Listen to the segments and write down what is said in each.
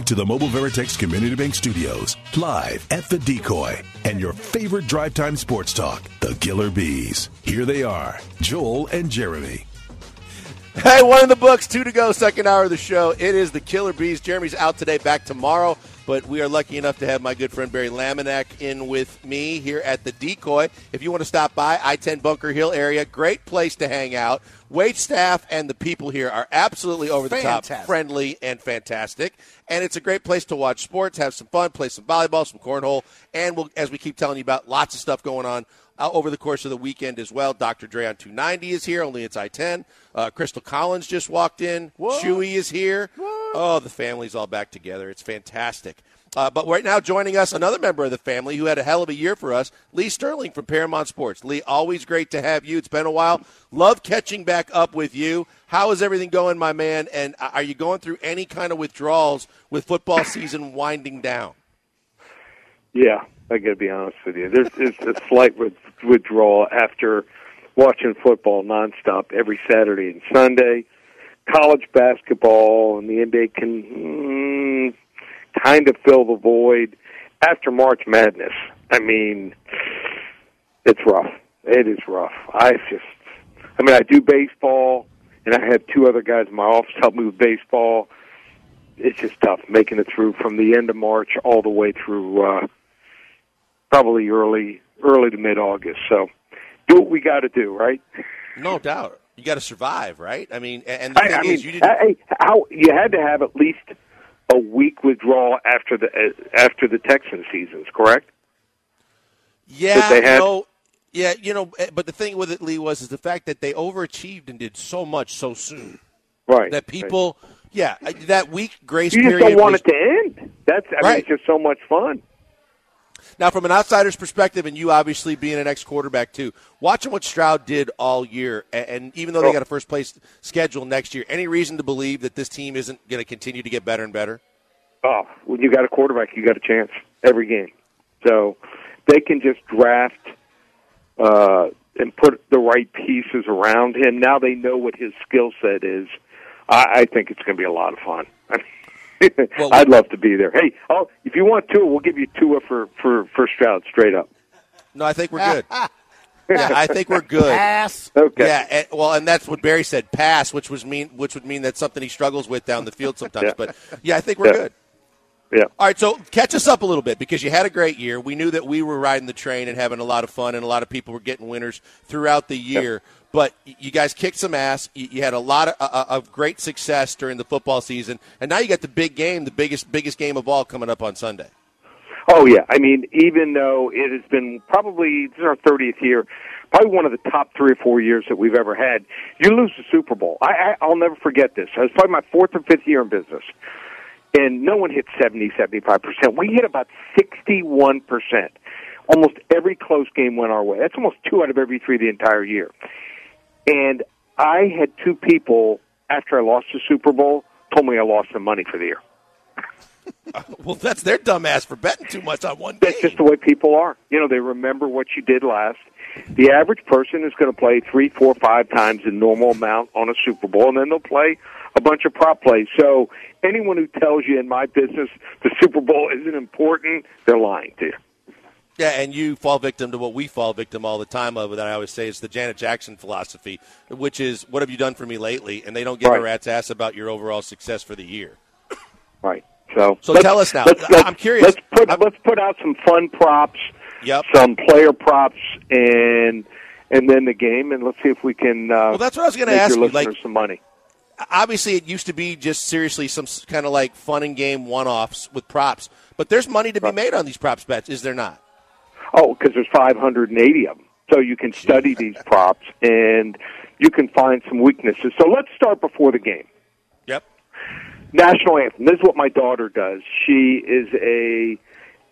back to the Mobile Veritex Community Bank Studios, live at the Decoy, and your favorite drive time sports talk, the Killer B's. Here they are, Joel and Jeremy. Hey, one in the books, two to go, second hour of the show. It is the Killer Bees. Jeremy's out today, back tomorrow, but we are lucky enough to have my good friend Barry Laminack in with me here at the Decoy. If you want to stop by, I 10 Bunker Hill area, great place to hang out. Wait staff and the people here are absolutely over the Fantastic. top, friendly, and fantastic. And it's a great place to watch sports, have some fun, play some volleyball, some cornhole, and we'll, as we keep telling you about, lots of stuff going on uh, over the course of the weekend as well. Dr. Dre on 290 is here, only it's I 10. Uh, Crystal Collins just walked in. Chewy is here. Oh, the family's all back together. It's fantastic. Uh, but right now, joining us, another member of the family who had a hell of a year for us, Lee Sterling from Paramount Sports. Lee, always great to have you. It's been a while. Love catching back up with you. How is everything going, my man? And uh, are you going through any kind of withdrawals with football season winding down? Yeah, I got to be honest with you. There's, there's a slight with, withdrawal after watching football nonstop every Saturday and Sunday. College basketball and the NBA can mm, kind of fill the void after March Madness. I mean, it's rough. It is rough. I just, I mean, I do baseball, and I have two other guys in my office help me with baseball. It's just tough making it through from the end of March all the way through uh, probably early, early to mid August. So, do what we got to do, right? No doubt. You got to survive, right? I mean, and the I, thing I mean, is, you didn't. hey, how you had to have at least a week withdrawal after the uh, after the Texan seasons, correct? Yeah, they had- no, yeah, you know, eh, but the thing with it, Lee, was is the fact that they overachieved and did so much so soon Right. that people, yeah, that week grace you just period. don't want was- it to end. That's I mean, it's just so much fun. Now, from an outsider's perspective, and you obviously being an ex quarterback too, watching what Stroud did all year, and even though they got a first place schedule next year, any reason to believe that this team isn't going to continue to get better and better? Oh, when you got a quarterback, you got a chance every game. So they can just draft uh, and put the right pieces around him. Now they know what his skill set is. I, I think it's going to be a lot of fun. Well- I'd love to be there. Hey, oh, if you want Tua, we'll give you two for for for Stroud straight up. No, I think we're good. yeah, I think we're good. Pass. Okay. Yeah, and, well, and that's what Barry said. Pass, which was mean, which would mean that's something he struggles with down the field sometimes. Yeah. But yeah, I think we're Yeah. good. Yeah. All right, so catch us up a little bit because you had a great year. We knew that we were riding the train and having a lot of fun, and a lot of people were getting winners throughout the year. But you guys kicked some ass. You, had a lot of, uh, of great success during the football season, and now you got the big game, the biggest biggest game of all, coming up on Sunday. Oh yeah, I mean, even though it has been probably this is our thirtieth year, probably one of the top three or four years that we've ever had. You lose the Super Bowl. I, I I'll never forget this. It was probably my fourth or fifth year in business, and no one hit seventy, seventy-five percent. We hit about sixty-one percent. Almost every close game went our way. That's almost two out of every three the entire year. And I had two people after I lost the Super Bowl told me I lost some money for the year. Well, that's their dumbass for betting too much on one game. That's just the way people are. You know, they remember what you did last. The average person is going to play three, four, five times the normal amount on a Super Bowl, and then they'll play a bunch of prop plays. So anyone who tells you in my business the Super Bowl isn't important, they're lying to you. Yeah, and you fall victim to what we fall victim all the time of. That I always say is the Janet Jackson philosophy, which is "What have you done for me lately?" And they don't give a rat's ass about your overall success for the year. Right. So, So tell us now. Let's, let's, I'm curious. Let's put I'm- let's put out some fun props, Yep. some player props, and and then the game, and let's see if we can. Uh, Well, that's what I was gonna ask your you, like- some money. Obviously, it used to be just seriously some kind of like fun and game one-offs with props, but there's money to be made on these props bets, is there not? Oh, because there's 580 of them. So you can study these props and you can find some weaknesses. So let's start before the game. Yep. National anthem. This is what my daughter does. She is a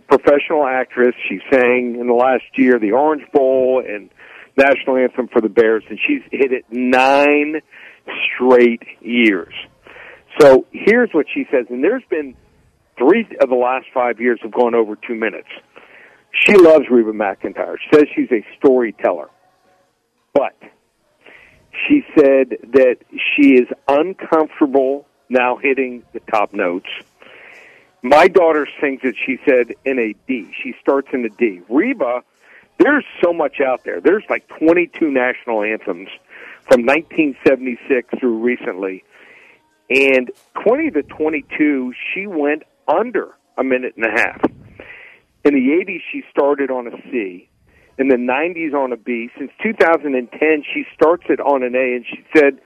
professional actress. She sang in the last year the Orange Bowl and national anthem for the Bears, and she's hit it nine straight years. So here's what she says, and there's been three of the last five years have gone over two minutes. She loves Reba McEntire. She says she's a storyteller. But she said that she is uncomfortable now hitting the top notes. My daughter sings it, she said, in a D. She starts in a D. Reba, there's so much out there. There's like 22 national anthems from 1976 through recently. And 20 to 22, she went under a minute and a half. In the 80s, she started on a C. In the 90s, on a B. Since 2010, she starts it on an A, and she said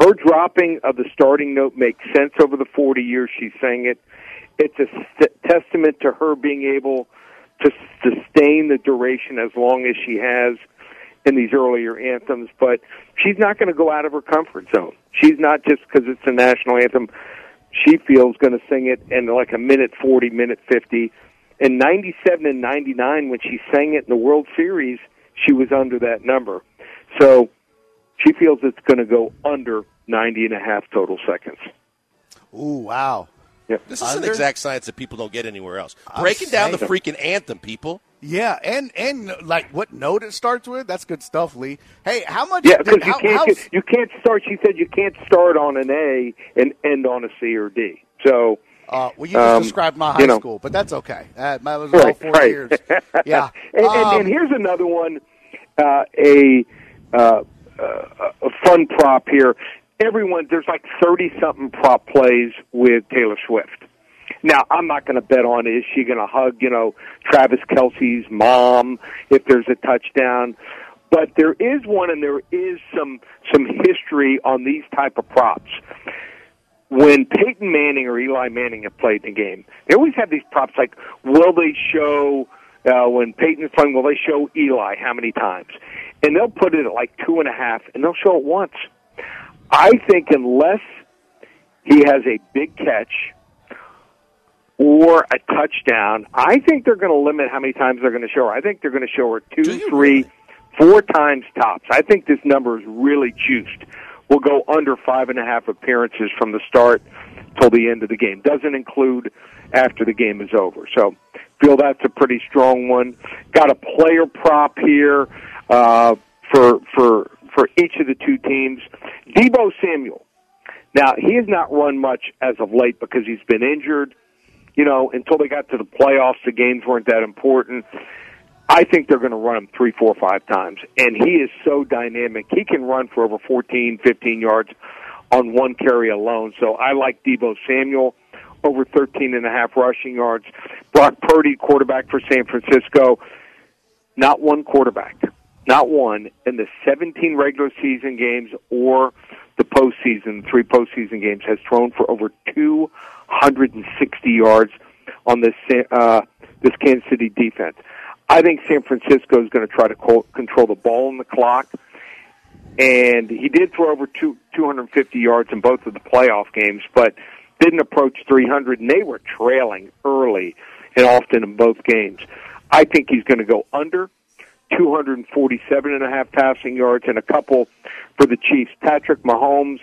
her dropping of the starting note makes sense over the 40 years she sang it it's a st- testament to her being able to sustain the duration as long as she has in these earlier anthems. But she's not going to go out of her comfort zone. She's not just because it's a national anthem. She feels going to sing it in like a minute forty, minute fifty. In '97 and '99, when she sang it in the World Series, she was under that number. So she feels it's going to go under 90 and a half total seconds. Ooh, wow. Yep. This is Under? an exact science that people don't get anywhere else. Breaking down the saying. freaking anthem, people. Yeah, and and like what note it starts with? That's good stuff, Lee. Hey, how much? Yeah, because you can't how's- you can't start. She said you can't start on an A and end on a C or D. So Uh, well, you just Um, described my high you know. school, but that's okay. Uh, that was all right, four right. years. Yeah. and, and, Um, and here's another one, uh, a, uh, a fun prop here. Everyone, there's like thirty something prop plays with Taylor Swift. Now, I'm not going to bet on is she going to hug, you know, Travis Kelce's mom if there's a touchdown. But there is one, and there is some some history on these type of props. When Peyton Manning or Eli Manning have played the game, they always have these props like, will they show uh, when Peyton's playing? Will they show Eli how many times? And they'll put it at like two and a half, and they'll show it once. I think unless he has a big catch or a touchdown, I think they're going to limit how many times they're going to show her. I think they're going to show her two, you four times tops. I think this number is really juiced. We'll go under five and a half appearances from the start till the end of the game. Doesn't include after the game is over. So feel that's a pretty strong one. Got a player prop here uh, for for for each of the two teams. Deebo Samuel. Now he has not run much as of late because he's been injured. You know, until they got to the playoffs, the games weren't that important. I think they're going to run him three, four, five times. And he is so dynamic. He can run for over 14, 15 yards on one carry alone. So I like Deebo Samuel over 13 and a half rushing yards. Brock Purdy, quarterback for San Francisco. Not one quarterback, not one in the 17 regular season games or the postseason, three postseason games, has thrown for over 260 yards on this uh, this Kansas City defense. I think San Francisco is going to try to co- control the ball in the clock. And he did throw over two, 250 yards in both of the playoff games, but didn't approach 300, and they were trailing early and often in both games. I think he's going to go under 247 and a half passing yards and a couple for the Chiefs. Patrick Mahomes,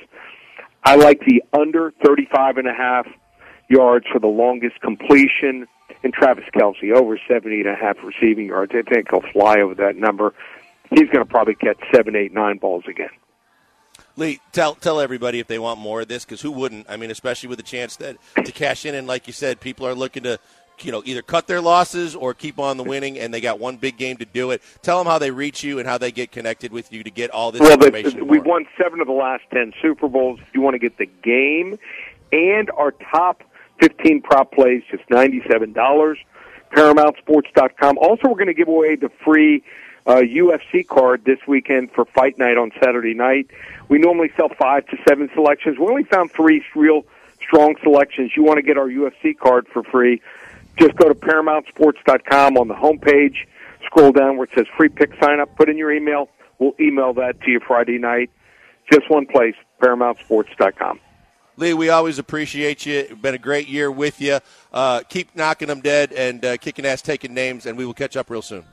I like the under 35 and a half yards for the longest completion, and Travis Kelce over 70 and a half receiving yards. I think he'll fly over that number. He's going to probably catch seven, eight, nine balls again. Lee, tell tell everybody if they want more of this, because who wouldn't? I mean, especially with the chance that to cash in, and like you said, people are looking to, you know, either cut their losses or keep on the winning, and they got one big game to do it. Tell them how they reach you and how they get connected with you to get all this Well, information. we've won seven of the last ten Super Bowls. You want to get the game and our top fifteen prop plays, just ninety-seven dollars. ParamountSports.com. Also, we're going to give away the free uh, UFC card this weekend for Fight Night on Saturday night. We normally sell five to seven selections. We only found three real strong selections. You want to get our UFC card for free? Just go to ParamountSports.com on the homepage. Scroll down where it says free pick sign up. Put in your email. We'll email that to you Friday night. Just one place, ParamountSports.com. Lee, we always appreciate you. It's been a great year with you. Uh, keep knocking them dead and uh, kicking ass, taking names, and we will catch up real soon.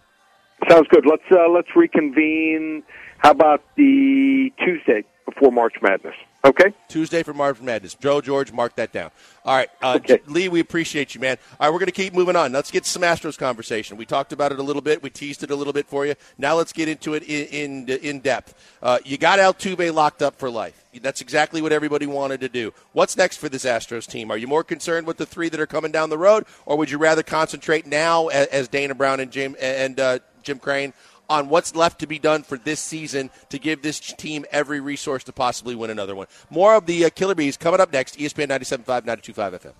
Sounds good. Let's uh, let's reconvene. How about the Tuesday before March Madness? Okay. Tuesday for Marvin Madness. Joe George, mark that down. All right, uh, Okay. Lee, we appreciate you, man. All right, we're going to keep moving on. Let's get some Astros conversation. We talked about it a little bit. We teased it a little bit for you. Now let's get into it in in, in depth. Uh, you got Altuve locked up for life. That's exactly what everybody wanted to do. What's next for this Astros team? Are you more concerned with the three that are coming down the road, or would you rather concentrate now, as, as Dana Brown and Jim and uh, Jim Crane, on what's left to be done for this season to give this team every resource to possibly win another one. More of the uh, Killer B's coming up next. ESPN 97.5, 92.5 FM.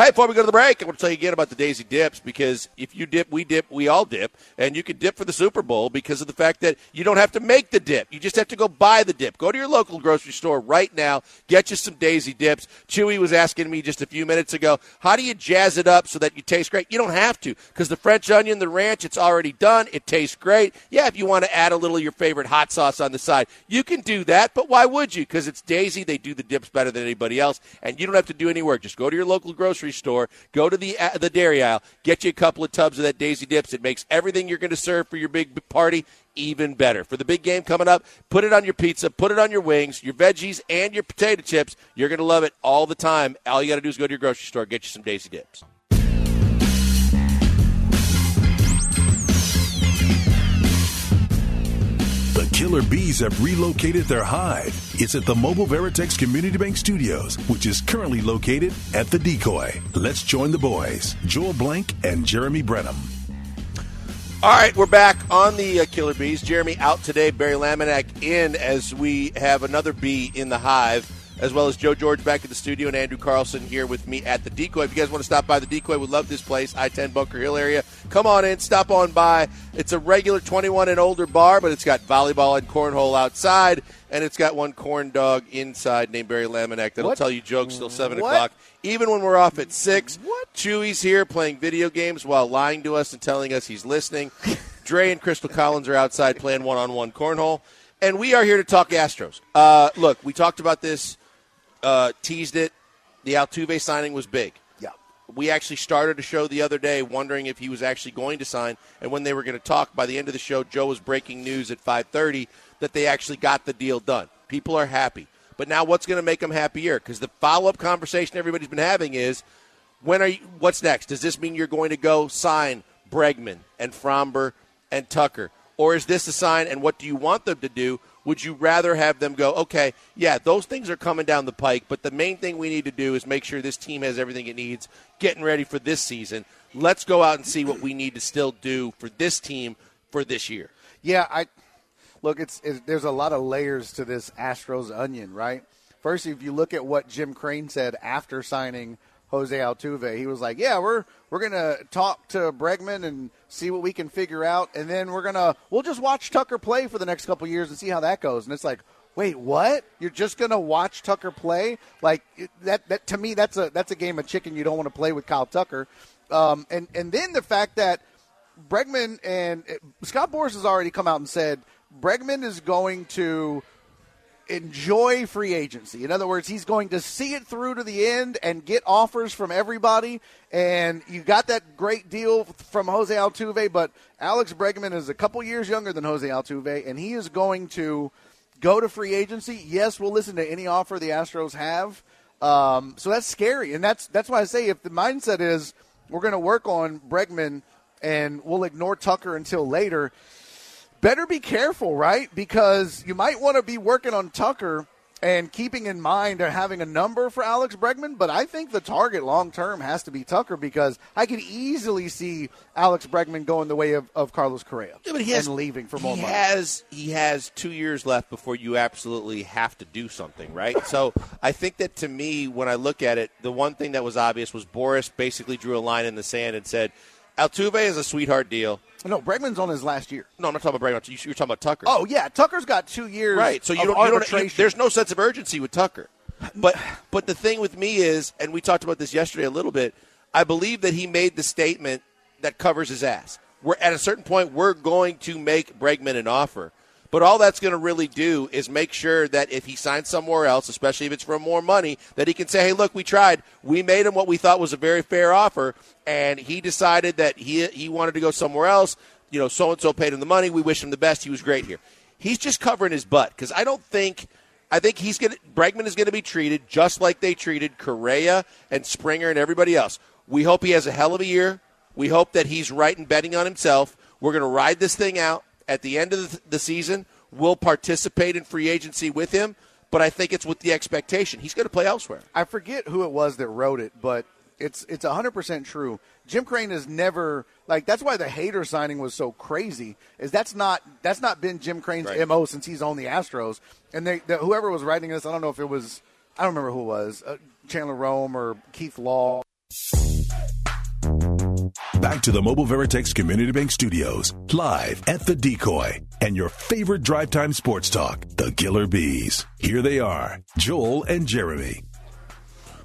Hey, before we go to the break, I want to tell you again about the Daisy Dips because if you dip, we dip, we all dip, and you can dip for the Super Bowl because of the fact that you don't have to make the dip. You just have to go buy the dip. Go to your local grocery store right now, get you some Daisy Dips. Chewy was asking me just a few minutes ago, how do you jazz it up so that you taste great? You don't have to because the French onion, the ranch, it's already done. It tastes great. Yeah, if you want to add a little of your favorite hot sauce on the side, you can do that, but why would you? Because it's Daisy. They do the dips better than anybody else, and you don't have to do any work. Just go to your local grocery store, go to the uh, the dairy aisle, get you a couple of tubs of that Daisy Dips. It makes everything you're going to serve for your big party even better. For the big game coming up, put it on your pizza, put it on your wings, your veggies, and your potato chips. You're going to love it all the time. All you got to do is go to your grocery store, get you some Daisy Dips. Killer B's have relocated their hive. It's at the Mobile Veritex Community Bank Studios, which is currently located at the Decoy. Let's join the boys, Joel Blank and Jeremy Branham. All right, we're back on the uh, Killer B's. Jeremy out today, Barry Laminack in as we have another bee in the hive, as well as Joe George back in the studio and Andrew Carlson here with me at the Decoy. If you guys want to stop by the Decoy, we love this place, I 10 Bunker Hill area. Come on in, stop on by. It's a regular 21 and older bar, but it's got volleyball and cornhole outside, and it's got one corn dog inside named Barry Laminack that'll What? tell you jokes till 7 What? o'clock. Even when we're off at 6. What? Chewy's here playing video games while lying to us and telling us he's listening. Dre and Crystal Collins are outside playing one on one cornhole. And we are here to talk Astros. Uh, look, we talked about this, uh, teased it. The Altuve signing was big. Yeah. We actually started a show the other day wondering if he was actually going to sign and when they were going to talk. By the end of the show, Joe was breaking news at 5:30 that they actually got the deal done. People are happy. But now what's going to make them happier? Because the follow-up conversation everybody's been having is when are you, what's next? Does this mean you're going to go sign Bregman and Framber and Tucker? Or is this a sign and what do you want them to do? Would you rather have them go, okay, yeah, those things are coming down the pike, but the main thing we need to do is make sure this team has everything it needs getting ready for this season. Let's go out and see what we need to still do for this team for this year. Yeah, I look. It's, it's there's a lot of layers to this Astros onion, right? First, if you look at what Jim Crane said after signing Jose Altuve, he was like, "Yeah, we're we're gonna talk to Bregman and see what we can figure out, and then we're gonna we'll just watch Tucker play for the next couple years and see how that goes." And it's like, wait, what? You're just gonna watch Tucker play? Like that? That to me, that's a that's a game of chicken you don't want to play with Kyle Tucker. Um, and and then the fact that Bregman and Scott Boras has already come out and said Bregman is going to enjoy free agency. In other words, he's going to see it through to the end and get offers from everybody. And you got that great deal from Jose Altuve, but Alex Bregman is a couple years younger than Jose Altuve, and he is going to go to free agency. Yes, we'll listen to any offer the Astros have. Um, so that's scary, and that's that's why I say if the mindset is we're going to work on Bregman and we'll ignore Tucker until later better be careful, right? Because you might want to be working on Tucker and keeping in mind or having a number for Alex Bregman, but I think the target long term has to be Tucker because I could easily see Alex Bregman going the way of, of Carlos Correa Yeah, but he has, and leaving for more he money. Has, he has two years left before you absolutely have to do something, right? so I think that to me, when I look at it, the one thing that was obvious was Boras basically drew a line in the sand and said, Altuve is a sweetheart deal. No, Bregman's on his last year. No, I'm not talking about Bregman. You're talking about Tucker. Oh yeah, Tucker's got two years. right. So you don't, you don't you, there's no sense of urgency with Tucker. But but the thing with me is, and we talked about this yesterday a little bit. I believe that he made the statement that covers his ass. We're at a certain point, we're going to make Bregman an offer. But all that's going to really do is make sure that if he signs somewhere else, especially if it's for more money, that he can say, "Hey, look, we tried. We made him what we thought was a very fair offer, and he decided that he he wanted to go somewhere else. You know, so and so paid him the money. We wish him the best. He was great here. He's just covering his butt because I don't think I think he's going Bregman is going to be treated just like they treated Correa and Springer and everybody else. We hope he has a hell of a year. We hope that he's right in betting on himself. We're going to ride this thing out. At the end of the season, we'll participate in free agency with him, but I think it's with the expectation he's going to play elsewhere. I forget who it was that wrote it, but it's it's 100% true. Jim Crane has never like that's why the Hader signing was so crazy. Is that's not that's not been Jim Crane's Right. mo since he's on the Astros. And they the, whoever was writing this, I don't know if it was I don't remember who it was, uh, Chandler Rome or Keith Law. Back to the Mobile Veritex Community Bank Studios, live at the Decoy, and your favorite drive time sports talk, the Killer B's. Here they are, Joel and Jeremy.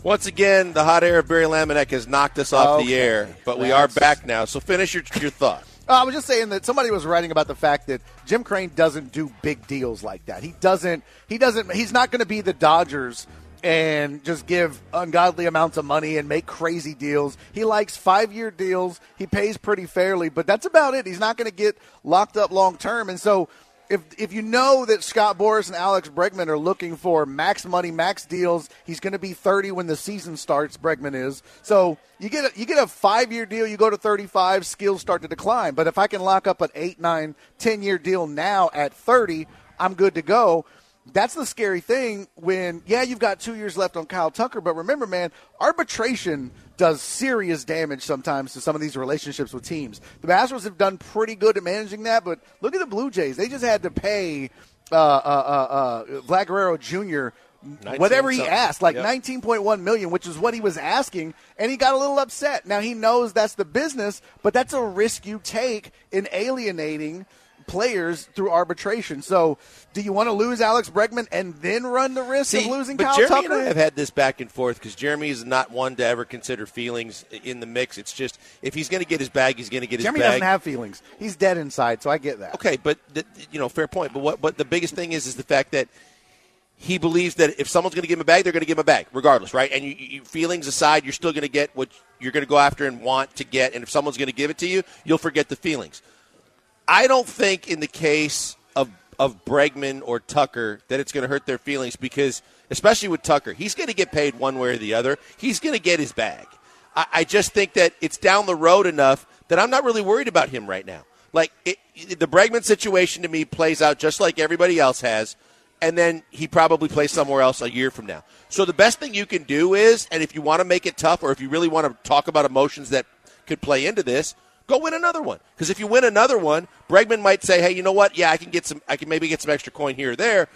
Once again, the hot air of Barry Laminack has knocked us off the air, but we are back now. So finish your, your thought. Uh, I was just saying that somebody was writing about the fact that Jim Crane doesn't do big deals like that. He doesn't. He doesn't. He's not going to be the Dodgers and just give ungodly amounts of money and make crazy deals. He likes five-year deals. He pays pretty fairly, but that's about it. He's not going to get locked up long term. And so, if if you know that Scott Boras and Alex Bregman are looking for max money, max deals, he's going to be 30 when the season starts. Bregman is so you get a, you get a five year deal, you go to 35, skills start to decline. But if I can lock up an eight, nine, 10 year deal now at 30, I'm good to go. That's the scary thing when, yeah, you've got two years left on Kyle Tucker, but remember, man, arbitration does serious damage sometimes to some of these relationships with teams. The Astros have done pretty good at managing that, but look at the Blue Jays. They just had to pay uh, uh, uh, uh, Vlad Guerrero Jr. whatever he asked, like Yep. 19.1 million, which is what he was asking, and he got a little upset. Now he knows that's the business, but that's a risk you take in alienating players through arbitration. So, do you want to lose Alex Bregman and then run the risk of losing but Kyle Jeremy Tucker? and I have had this back and forth because Jeremy is not one to ever consider feelings in the mix. It's just if he's going to get his bag, he's going to get his bag. Jeremy doesn't have feelings. He's dead inside, so I get that. Okay, but the, you know, fair point. But what? But the biggest thing is, is the fact that he believes that if someone's going to give him a bag, they're going to give him a bag, regardless, right? And you, you, feelings aside, you're still going to get what you're going to go after and want to get. And if someone's going to give it to you, you'll forget the feelings. I don't think in the case of of Bregman or Tucker that it's going to hurt their feelings because, especially with Tucker, he's going to get paid one way or the other. He's going to get his bag. I, I just think that it's down the road enough that I'm not really worried about him right now. Like it, the Bregman situation to me plays out just like everybody else has, and then he probably plays somewhere else a year from now. So the best thing you can do is, and if you want to make it tough, or if you really want to talk about emotions that could play into this, go win another one. Because if you win another one, Bregman might say, "Hey, you know what? Yeah, I can get some. I can maybe get some extra coin here or there."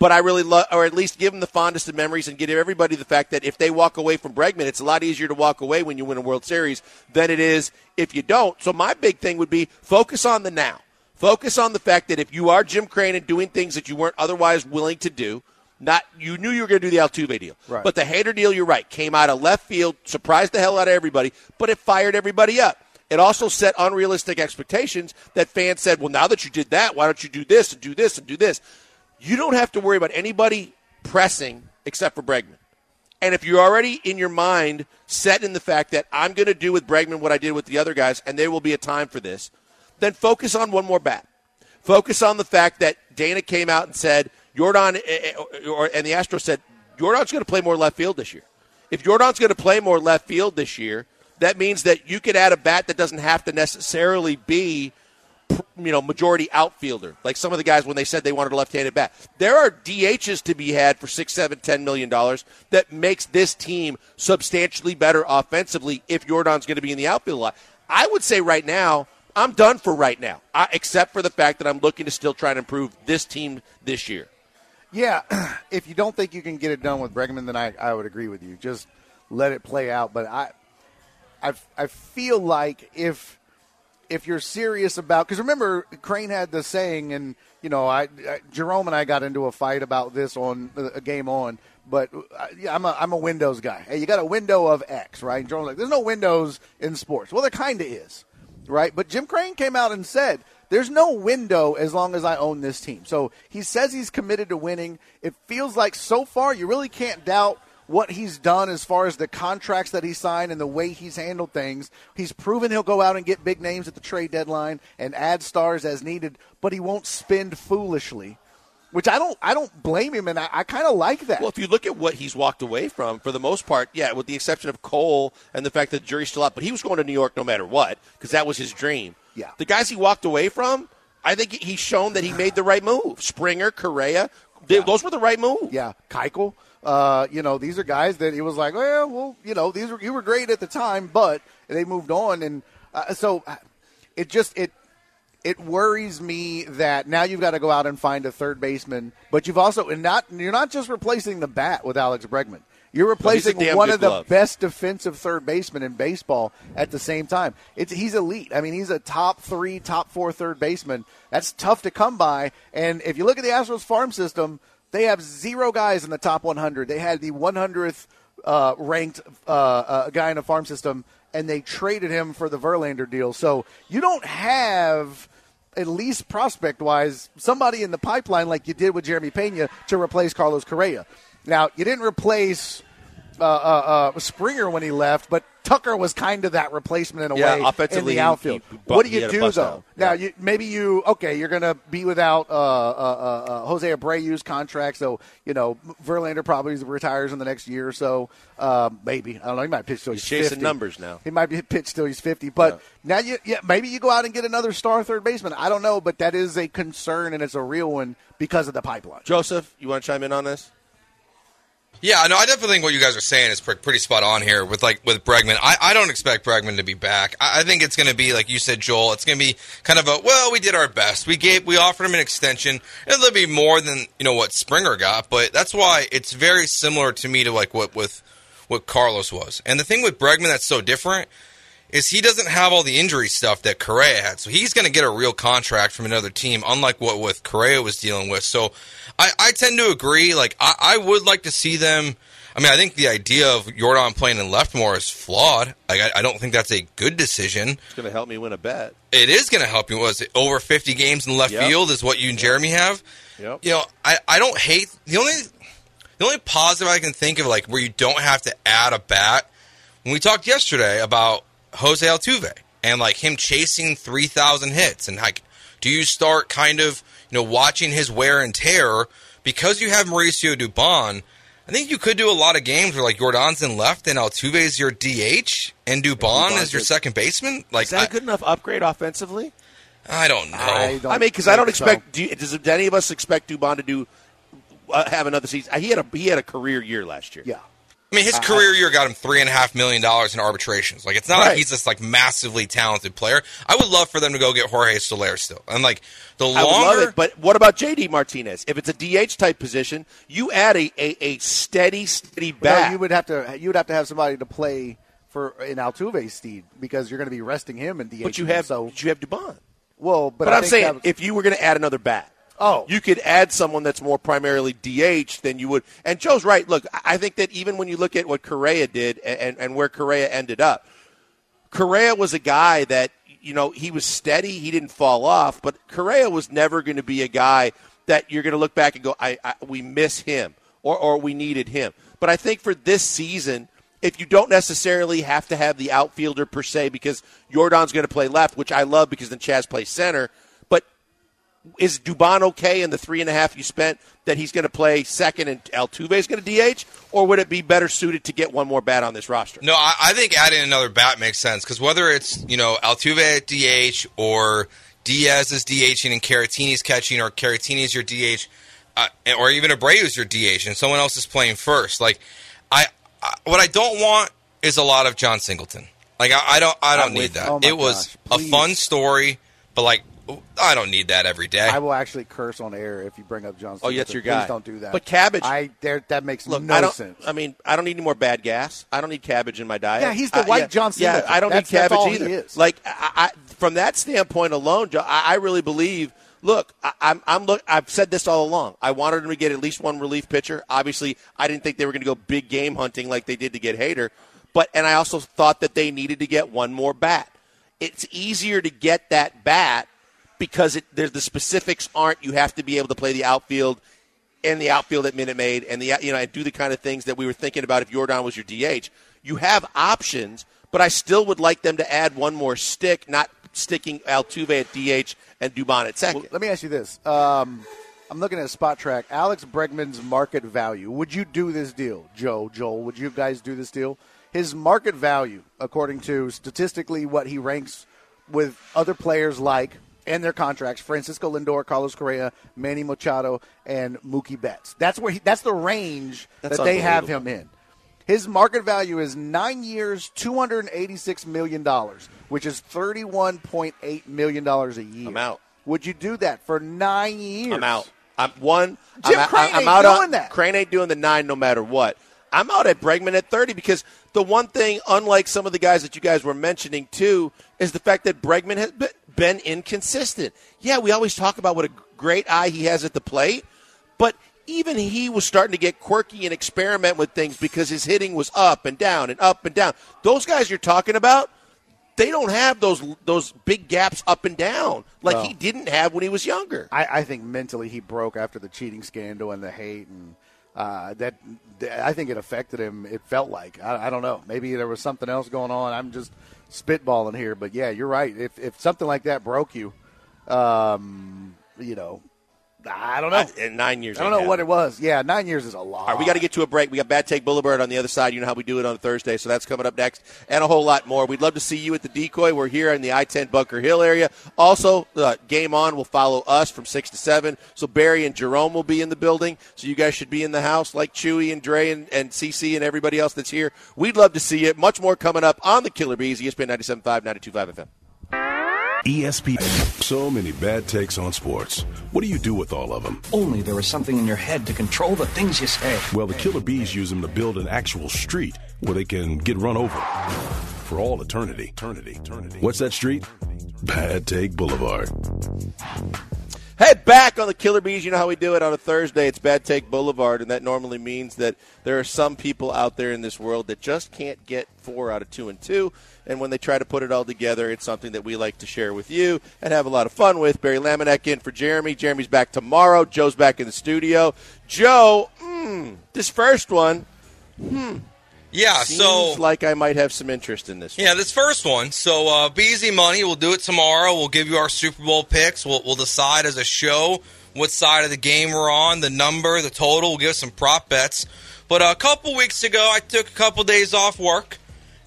But I really love, or at least give them the fondest of memories and give everybody the fact that if they walk away from Bregman, it's a lot easier to walk away when you win a World Series than it is if you don't. So my big thing would be focus on the now. Focus on the fact that if you are Jim Crane and doing things that you weren't otherwise willing to do, not you knew you were going to do the Altuve deal, Right. but the Hader deal, you're right, came out of left field, surprised the hell out of everybody, but it fired everybody up. It also set unrealistic expectations that fans said, well, now that you did that, why don't you do this and do this and do this? You don't have to worry about anybody pressing except for Bregman. And if you're already in your mind set in the fact that I'm going to do with Bregman what I did with the other guys, and there will be a time for this, then focus on one more bat. Focus on the fact that Dana came out and said Jordan, eh, eh, or, and the Astros said Jordan's going to play more left field this year. If Jordan's going to play more left field this year, that means that you could add a bat that doesn't have to necessarily be you know, majority outfielder. Like some of the guys when they said they wanted a left-handed bat. There are DHs to be had for six, seven, ten million dollars that makes this team substantially better offensively if Jordan's going to be in the outfield a lot. I would say right now, I'm done for right now, I, except for the fact that I'm looking to still try and improve this team this year. Yeah, if you don't think you can get it done with Bregman, then I, I would agree with you. Just let it play out. But I, I, I feel like if if you're serious about because remember Crane had the saying, and you know, I, I Jerome and I got into a fight about this on uh, a game on. But I, yeah, I'm a I'm a Windows guy. Hey, you got a window of X, right? And Jerome's like, there's no windows in sports. Well, there kind of is, right? But Jim Crane came out and said. There's no window as long as I own this team. So he says he's committed to winning. It feels like so far you really can't doubt what he's done as far as the contracts that he signed and the way he's handled things. He's proven he'll go out and get big names at the trade deadline and add stars as needed, but he won't spend foolishly. which I don't I don't blame him, and I, I kind of like that. Well, if you look at what he's walked away from, for the most part, yeah, with the exception of Cole and the fact that the jury's still out, but he was going to New York no matter what because that was his dream. Yeah. The guys he walked away from, I think he's shown that he made the right move. Springer, Correa, they, those were the right move. yeah, Keuchel. Uh, you know, these are guys that he was like, well, well, you know, these were you were great at the time, but they moved on, and uh, so uh, it just it it worries me that now you've got to go out and find a third baseman, but you've also and not you're not just replacing the bat with Alex Bregman. You're replacing one of the glove. best defensive third basemen in baseball at the same time. It's he's elite. I mean, he's a top three, top four third baseman. That's tough to come by. And if you look at the Astros farm system, they have zero guys in the top 100. They had the 100th uh, ranked uh, uh, guy in the farm system, and they traded him for the Verlander deal. So you don't have at least prospect wise, somebody in the pipeline like you did with Jeremy Pena to replace Carlos Correa. Now, you didn't replace uh, uh, uh, Springer when he left, but Tucker was kind of that replacement in a Yeah, way offensively, in the outfield. he- he what do you do though? out. Now, Yeah. you, maybe you okay? You're going to be without uh, uh, Jose Abreu's contract, so you know Verlander probably retires in the next year or so. Uh, maybe I don't know. He might pitch till he's, He's chasing 50. numbers now. He might be pitched till he's 50. But now you, yeah, maybe you go out and get another star third baseman. I don't know, but that is a concern and it's a real one because of the pipeline. Joseph, you want to chime in on this? Yeah, no, I definitely think what you guys are saying is pre- pretty spot on here with like with Bregman. I, I don't expect Bregman to be back. I, I think it's going to be like you said, Joel. It's going to be kind of a well, we did our best. We gave, we offered him an extension. It'll be more than you know what Springer got, but that's why it's very similar to me to like what with what Carlos was. And the thing with Bregman that's so different is he doesn't have all the injury stuff that Correa had. So he's going to get a real contract from another team, unlike what with Correa was dealing with. So I, I tend to agree. Like I, I would like to see them. I mean, I think the idea of Jordan playing in left more is flawed. Like I, I don't think that's a good decision. It's going to help me win a bet. It is going to help you. Was it over fifty games in left Yep. field is what you and Jeremy have? Yep. You know, I, I don't hate the only the only positive I can think of like where you don't have to add a bat. When we talked yesterday about Jose Altuve and like him chasing three thousand hits and like do you start kind of know watching his wear and tear because you have Mauricio Dubon. I think you could do a lot of games where like Jordan's in left and Altuve is your DH and Dubon Dubon's is your your- second baseman. Like Is that a I, good enough upgrade offensively? I don't know. I don't I mean, because I don't think so. expect. Do, you, does any of us expect Dubon to do uh, have another season? He had a he had a career year last year. Yeah. I mean, his career year got him three and a half million dollars in arbitrations. Like, it's not Right. like he's this like massively talented player. I would love for them to go get Jorge Soler still, and like the I would longer. love it, but what about JD Martinez? If it's a DH type position, you add a, a, a steady, steady No, bat. you would have to you would have to have somebody to play for in Altuve's steed because you're going to be resting him in DH. but you have so you have Dubon. well, but, But, I I'm saying was- if you were going to add another bat, Oh. you could add someone that's more primarily DH than you would. And Joe's right. Look, I think that even when you look at what Correa did and, and, where Correa ended up, Correa was a guy that you know he was steady. He didn't fall off, but Correa was never going to be a guy that you're going to look back and go, I, I we miss him or or we needed him. But I think for this season. If you don't necessarily have to have the outfielder per se, because Jordan's going to play left, which I love because then Chas plays center, is Dubon okay in the three and a half you spent that he's going to play second and Altuve is going to DH, or would it be better suited to get one more bat on this roster? no, I, I think adding another bat makes sense because whether it's you know Altuve at DH or Diaz is DHing and Caratini's catching, or Caratini's your DH, uh, or even Abreu's your DH, and someone else is playing first. Like, I, I what I don't want is a lot of Jon Singleton. Like, I, I don't, I don't I'm need with that. Oh my it was gosh, a fun story, but like, I don't need that every day. I will actually curse on air if you bring up Jon. Oh, yeah, that's your guy. Please don't do that. But Cabbage- I there that makes Look, no I don't. sense. I mean, I don't need any more bad gas. I don't need cabbage in my diet. Yeah, he's the I- white yeah, John Yeah, I don't That's- need that's cabbage all he either. is. Like, I, I, from that standpoint alone, I, I really believe. Look, I, I'm, I'm look. I've said this all along. I wanted him to get at least one relief pitcher. Obviously, I didn't think they were going to go big game hunting like they did to get Hader, but and I also thought that they needed to get one more bat. It's easier to get that bat because it, the specifics aren't. You have to be able to play the outfield and the outfield at Minute Maid and the you know and do the kind of things that we were thinking about if Jordan was your DH. You have options, but I still would like them to add one more stick, not sticking Altuve at DH and Dubon at second. Well, let me ask you this: um, I'm looking at Spotrac. Alex Bregman's market value. Would you do this deal, Joe? Joel, would you guys do this deal? His market value, according to statistically what he ranks with other players like and their contracts, Francisco Lindor, Carlos Correa, Manny Machado, and Mookie Betts. That's where he, that's the range That's that they have him in. His market value is nine years, two hundred and eighty-six million dollars, which is thirty-one point eight million dollars a year. I'm out. Would you do that for nine years? I'm out. I'm one. Jim I'm, Crane I'm out doing on, that. Crane ain't doing the nine no matter what. I'm out at Bregman at 30 because the one thing, unlike some of the guys that you guys were mentioning too, is the fact that Bregman has be- been inconsistent. Yeah, we always talk about what a great eye he has at the plate, but even he was starting to get quirky and experiment with things because his hitting was up and down and up and down. Those guys you're talking about, they don't have those those big gaps up and down like No. he didn't have when he was younger. I, I think mentally he broke after the cheating scandal and the hate, and uh, that I think it affected him. It felt like I, I don't know. Maybe there was something else going on. I'm just spitballing here, but yeah, you're right. If if something like that broke you, um, you know, I don't know. I- in nine years. I don't know what it was. Yeah, nine years is a lot. All right, we got to get to a break. We got Bad Take Boulevard on the other side. You know how we do it on Thursday, so that's coming up next, and a whole lot more. We'd love to see you at the Decoy. We're here in the I-10 Bunker Hill area. Also, uh, Game On will follow us from six to seven. So Barry and Jerome will be in the building. So you guys should be in the house, like Chewy and Dre and, and CC and everybody else that's here. We'd love to see you. Much more coming up on the Killer B's, ESPN 97.5, 92.5 FM. ESPN. So many bad takes on sports. What do you do with all of them? Only there is something in your head to control the things you say. Well, the Killer B's use them to build an actual street where they can get run over for all eternity. Eternity. Eternity. What's that street? Bad Take Boulevard. Head back on the Killer B's. You know how we do it on a Thursday. It's Bad Take Boulevard, and that normally means that there are some people out there in this world that just can't get four out of two and two. And when they try to put it all together, it's something that we like to share with you and have a lot of fun with. Barry Laminack in for Jeremy. Jeremy's back tomorrow. Joe's back in the studio. Joe, mm, this first one Yeah, so seems so like I might have some interest in this. one. yeah, this first one. So uh, be easy Money, we'll do it tomorrow. We'll give you our Super Bowl picks. We'll, we'll decide as a show what side of the game we're on, the number, the total. We'll give some prop bets. But a couple weeks ago, I took a couple days off work,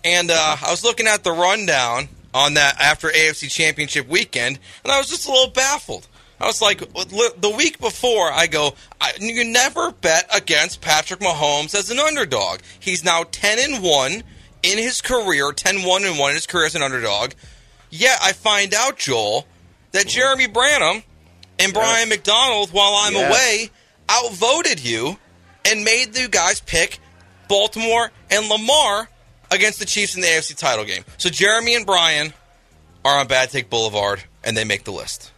and uh, I was looking at the rundown on that after AFC Championship weekend, and I was just a little baffled. I was like, the week before, I go, I, you never bet against Patrick Mahomes as an underdog. He's now 10 and 1 in his career, 10 1 and 1 in his career as an underdog. Yet I find out, Joel, that mm-hmm. Jeremy Branham and Brian McDonald, while I'm Yes. away, outvoted you and made you guys pick Baltimore and Lamar against the Chiefs in the AFC title game. So Jeremy and Brian are on Bad Take Boulevard, and they make the list.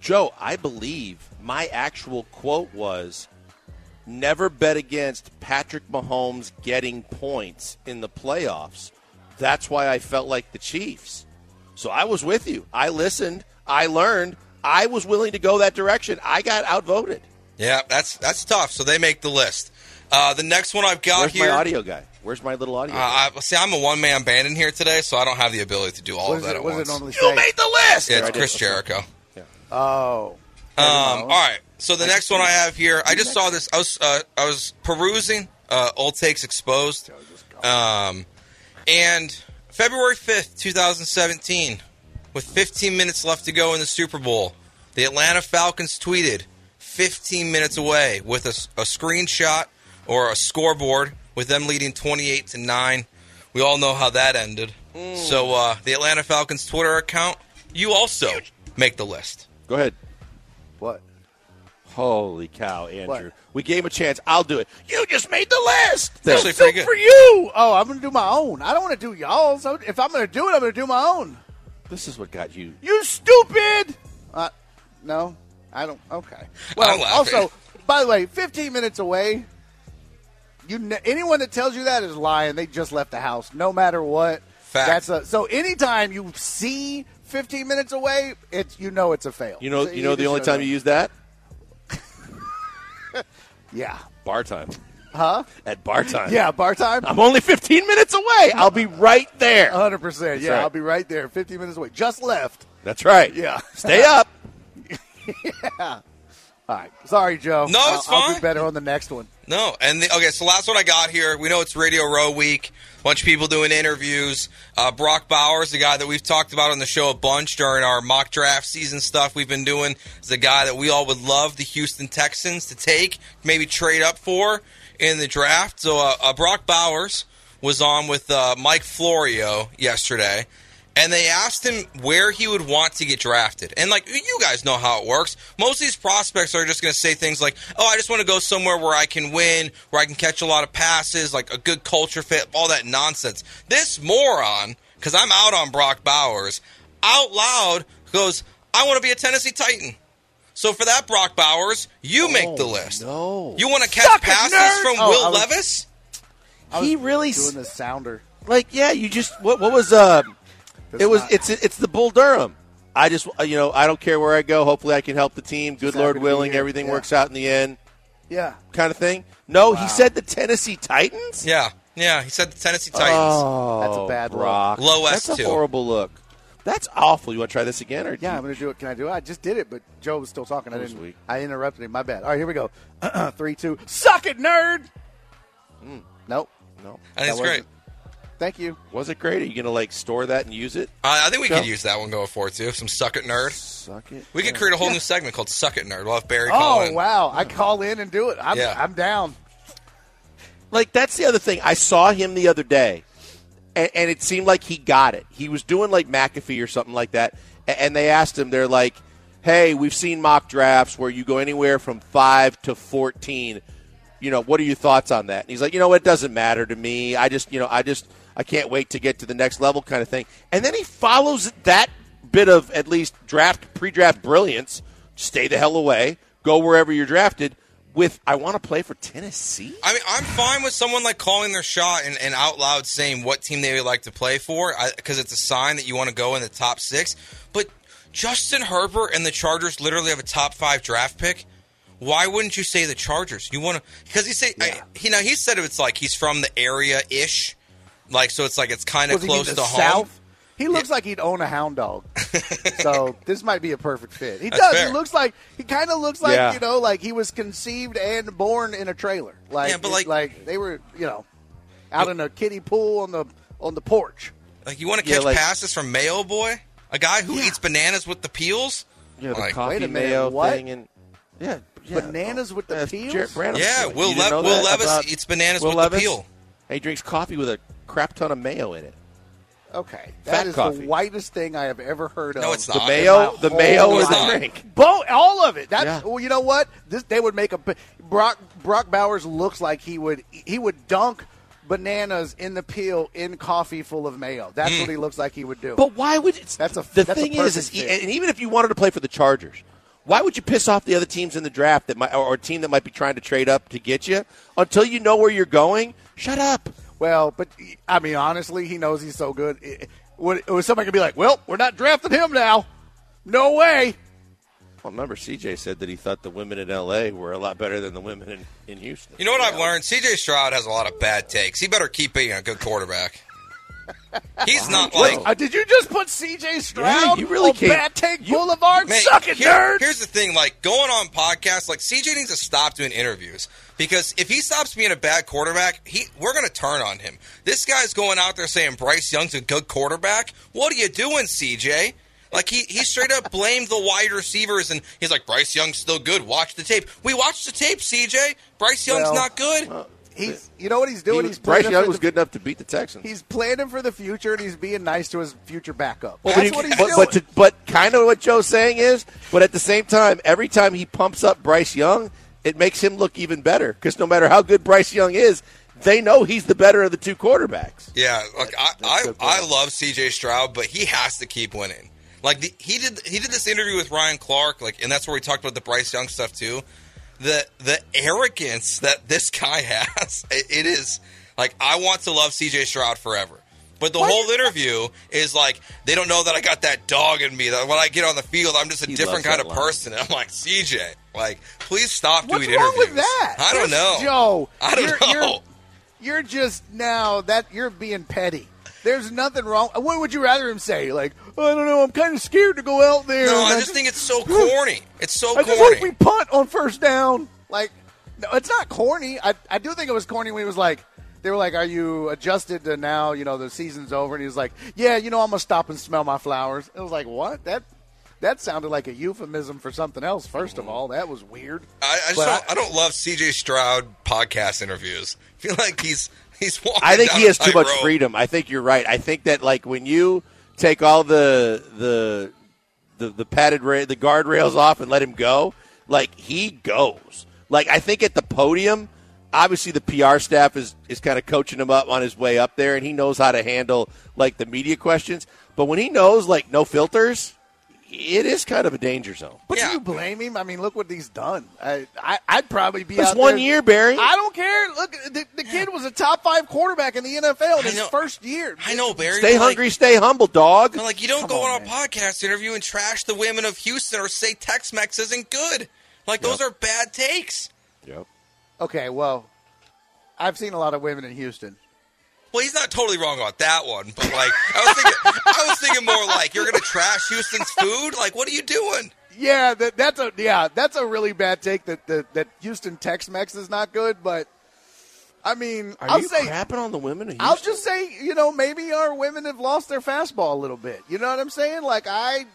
Joe, I believe my actual quote was never bet against Patrick Mahomes getting points in the playoffs. That's why I felt like the Chiefs. So I was with you. I listened. I learned. I was willing to go that direction. I got outvoted. Yeah, that's that's tough. So they make the list. Uh, the next one I've got Where's here. my audio guy? Where's my little audio? Uh, guy? I, see, I'm a one man band in here today, so I don't have the ability to do all What of that it, at once. it normally you say? made the list. yeah, it's. Chris Jericho. Oh, Um, all right. So the next one I have here, I just saw this. I was uh, I was perusing uh, old takes exposed, um, and February fifth, two thousand seventeen, with 15 minutes left to go in the Super Bowl, the Atlanta Falcons tweeted 15 minutes away with a screenshot or a scoreboard with them leading 28 to nine. We all know how that ended. So uh, the Atlanta Falcons Twitter account, you also make the list. Go ahead. what? Holy cow, Andrew. What? We gave him a chance. I'll do it. You just made the list. Actually, Good pretty good. for you. Oh, I'm going to do my own. I don't want to do y'all's. If I'm going to do it, I'm going to do my own. This is what got you. You stupid. Uh, no, I don't. Okay. Well, also, by the way, 15 minutes away. You ne- anyone that tells you that is lying. They just left the house, no matter what. Fact. That's a, so. Anytime you see 15 minutes away, it's you know it's a fail. You know, So you know the only time know. you use that Yeah. bar time. Huh? At bar time. Yeah. Bar time. I'm only 15 minutes away. I'll be right there. 100. percent Yeah, right. I'll be right there. 15 minutes away. Just left. That's right. Yeah. Stay up. yeah. All right. Sorry, Joe. No, I'll, it's I'll fine. do better on the next one. No, and the, okay, so last one I got here. We know it's Radio Row week. A bunch of people doing interviews. Uh, Brock Bowers, the guy that we've talked about on the show a bunch during our mock draft season stuff we've been doing, is the guy that we all would love the Houston Texans to take, maybe trade up for in the draft. So uh, uh, Brock Bowers was on with uh, Mike Florio yesterday and they asked him where he would want to get drafted. And like you guys know how it works. Most of these prospects are just going to say things like, "Oh, I just want to go somewhere where I can win, where I can catch a lot of passes, like a good culture fit, all that nonsense." This moron, cuz I'm out on Brock Bowers, out loud goes, "I want to be a Tennessee Titan." So for that Brock Bowers, you make the list. no. You want to catch Suck passes from Oh, Will I was- Levis? I was He really doing s- the sounder. like yeah. You just what what was uh That's it was not- it's it's the Bull Durham. I just uh, you know I don't care where I go. Hopefully I can help the team. Good Lord willing, everything Yeah. works out in the end. Yeah. Kind of thing. No, Wow. he said the Tennessee Titans. Yeah. Yeah, he said the Tennessee Titans. Oh, That's a bad look. Brock. Low That's S2. a horrible look. That's awful. You want to try this again, or Yeah, you- I'm going to do it. Can I do it? I just did it, but Joe was still talking. I didn't. weak. I interrupted him. My bad. All right, here we go. Three, two. Suck it, nerd. Mm. Nope. no? I think it's That great. Wasn't- Thank you. Was it great? Are you gonna like store that and use it? Uh, I think we Joe? could use that one going forward too. Some suck it nerd. Suck it. We could create a whole new segment called Suck It Nerd. We'll have Barry call Oh in. wow! I call in and do it. I'm, Yeah. I'm down. Like that's the other thing. I saw him the other day, and, and it seemed like he got it. He was doing like McAfee or something like that, a- and they asked him. They're like, "Hey, we've seen mock drafts where you go anywhere from five to fourteen. You know, what are your thoughts on that?" And he's like, "You know, what? it doesn't matter to me. I just, you know, I just, I can't wait to get to the next level, kind of thing." And then he follows that bit of at least draft pre-draft brilliance. Stay the hell away. Go wherever you're drafted. With I want to play for Tennessee. I mean, I'm fine with someone like calling their shot and, and out loud saying what team they would like to play for because it's a sign that you want to go in the top six. But Justin Herbert and the Chargers literally have a top five draft pick. Why wouldn't you say the Chargers? You want to because he say I, you know he said it's like he's from the area ish, like so it's like it's kind of Was he in close the to home. South? He looks like he'd own a hound dog. so this might be a perfect fit. He That's does. fair. He looks like he kind of looks like Yeah. you know, like he was conceived and born in a trailer. Like, Yeah, but it- like- they were, you know, out in a kiddie pool on the on the porch. Like you want to Yeah, catch like- passes from Mayo Boy, a guy who Yeah. eats bananas with the peels. Yeah, the Like, coffee wait a minute, mayo what? thing and yeah, yeah. Bananas with the That's peels? Jarrett Branham's Yeah, story. Will You didn't Le- know Will that Levis about eats bananas Will with Levis? the peel. He drinks coffee with a crap ton of mayo in it. Okay, Fat that is coffee. the whitest thing I have ever heard of. No, it's not. The mayo, the mayo or life. the drink. Bo- all of it. That's Yeah. well, you know what? This they would make a Brock Brock Bowers looks like he would he would dunk bananas in the peel in coffee full of mayo. That's Hmm. what he looks like he would do. But why would it? That's a- the that's a thing is, is perfect fit. and even if you wanted to play for the Chargers, why would you piss off the other teams in the draft that might, or a team that might be trying to trade up to get you until you know where you're going? Shut up. Well, but I mean, honestly, he knows he's so good. It, would, was somebody gonna be like, "Well, we're not drafting him now"? No way. Well, remember, CJ said that he thought the women in L.A. were a lot better than the women in, in Houston. You know what I've learned? CJ Stroud has a lot of bad takes. He better keep being a good quarterback. He's not like Uh, did you just put C.J. Stroud you really on can't- Bad Take you- Boulevard? Man, Suck it, here- nerd. Here's the thing: like going on podcasts, like CJ needs to stop doing interviews because if he stops being a bad quarterback, he we're gonna turn on him. This guy's going out there saying Bryce Young's a good quarterback. What are you doing, CJ? Like he, he straight up blamed the wide receivers and he's like Bryce Young's still good. Watch the tape. We watched the tape, CJ. Bryce Young's Well, not good. He's, you know what he's doing? He- he's Bryce Young was the- good enough to beat the Texans. He's planning for the future and he's being nice to his future backup. Well, That's but, what he's but, doing. but, to, but kind of what Joe's saying is, but at the same time, every time he pumps up Bryce Young, it makes him look even better because no matter how good Bryce Young is, they know he's the better of the two quarterbacks. Yeah, like I, That's I, a good point. I love CJ Stroud, but he has to keep winning. Like the, he did, he did this interview with Ryan Clark, like, and that's where we talked about the Bryce Young stuff too. The the arrogance that this guy has, it, it is like I want to love CJ Stroud forever. But the whole interview is like they don't know that I got that dog in me. That when I get on the field, I'm just a He different kind of line. person. And I'm like CJ, like please stop What's doing wrong interviews. with that? I don't There's- know, Joe. I don't you're, know. You're, you're just now that you're being petty. There's nothing wrong. What would you rather him say? Like, I don't know. I'm kind of scared to go out there. No, and I just think it's so corny. It's so I just hope we punt on first down. Like, no, it's not corny. I, I do think it was corny when he was like, they were like, "Are you adjusted to now? You know, the season's over." And he was like, "Yeah, you know, I'm gonna stop and smell my flowers." It was like, what? That that sounded like a euphemism for something else. First of all, that was weird. I, I just don't, I, don't love CJ Stroud podcast interviews. I feel like he's he's walking. I think he has too much tightrope. freedom. I think you're right. I think that like when you take all the the the, the padded ra- the guardrails off and let him go, like he goes. Like I think at the podium, obviously the PR staff is is kind of coaching him up on his way up there, and he knows how to handle like the media questions. But when he knows like no filters, it is kind of a danger zone. But Yeah. do you blame him? I mean, look what he's done. I, I I'd probably be It's one there- year, Barry. I don't care. Look, the, the kid was a top five quarterback in the NFL in his first year. I know, Barry. Stay but, like- hungry, stay humble, dog. But like you don't Come go on, on, a podcast interview and trash the women of Houston or say Tex-Mex isn't good. Like those are bad takes. Yep. Okay, well, I've seen a lot of women in Houston. Well, he's not totally wrong about that one, but like I was thinking, I was thinking more like you're gonna trash Houston's food. Like, what are you doing? Yeah, that, that's a yeah, that's a really bad take. That that, that Houston Tex-Mex is not good, but I mean, Are I'll you say crapping on the women? Of I'll just say, you know, maybe our women have lost their fastball a little bit. You know what I'm saying? Like I,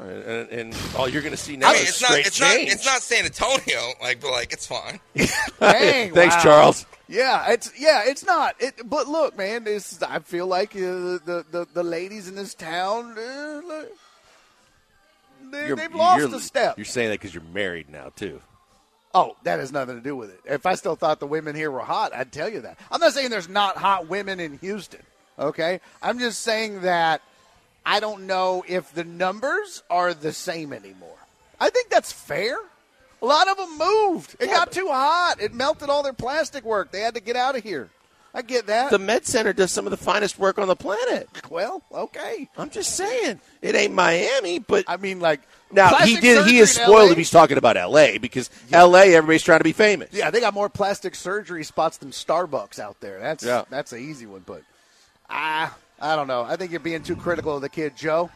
and, and all you're going to see now I mean, is it's not, straight it's not, it's not San Antonio. Like, but like it's fine. dang, Thanks, wow. Charles. Yeah, it's yeah, it's not. It, but look, man, this I feel like uh, the, the the ladies in this town uh, they, they've lost a step. You're saying that because you're married now too. Oh, that has nothing to do with it. If I still thought the women here were hot, I'd tell you that. I'm not saying there's not hot women in Houston. Okay, I'm just saying that I don't know if the numbers are the same anymore. I think that's fair. A lot of them moved. It got too hot. It melted all their plastic work. They had to get out of here. I get that. The Med Center does some of the finest work on the planet. well, okay. I'm just saying it ain't Miami, but I mean, like now he did. He is spoiled if he's talking about L.A. because L.A. everybody's trying to be famous. Yeah, they got more plastic surgery spots than Starbucks out there. That's Yeah. that's an easy one, but I I don't know. I think you're being too critical of the kid, Joe.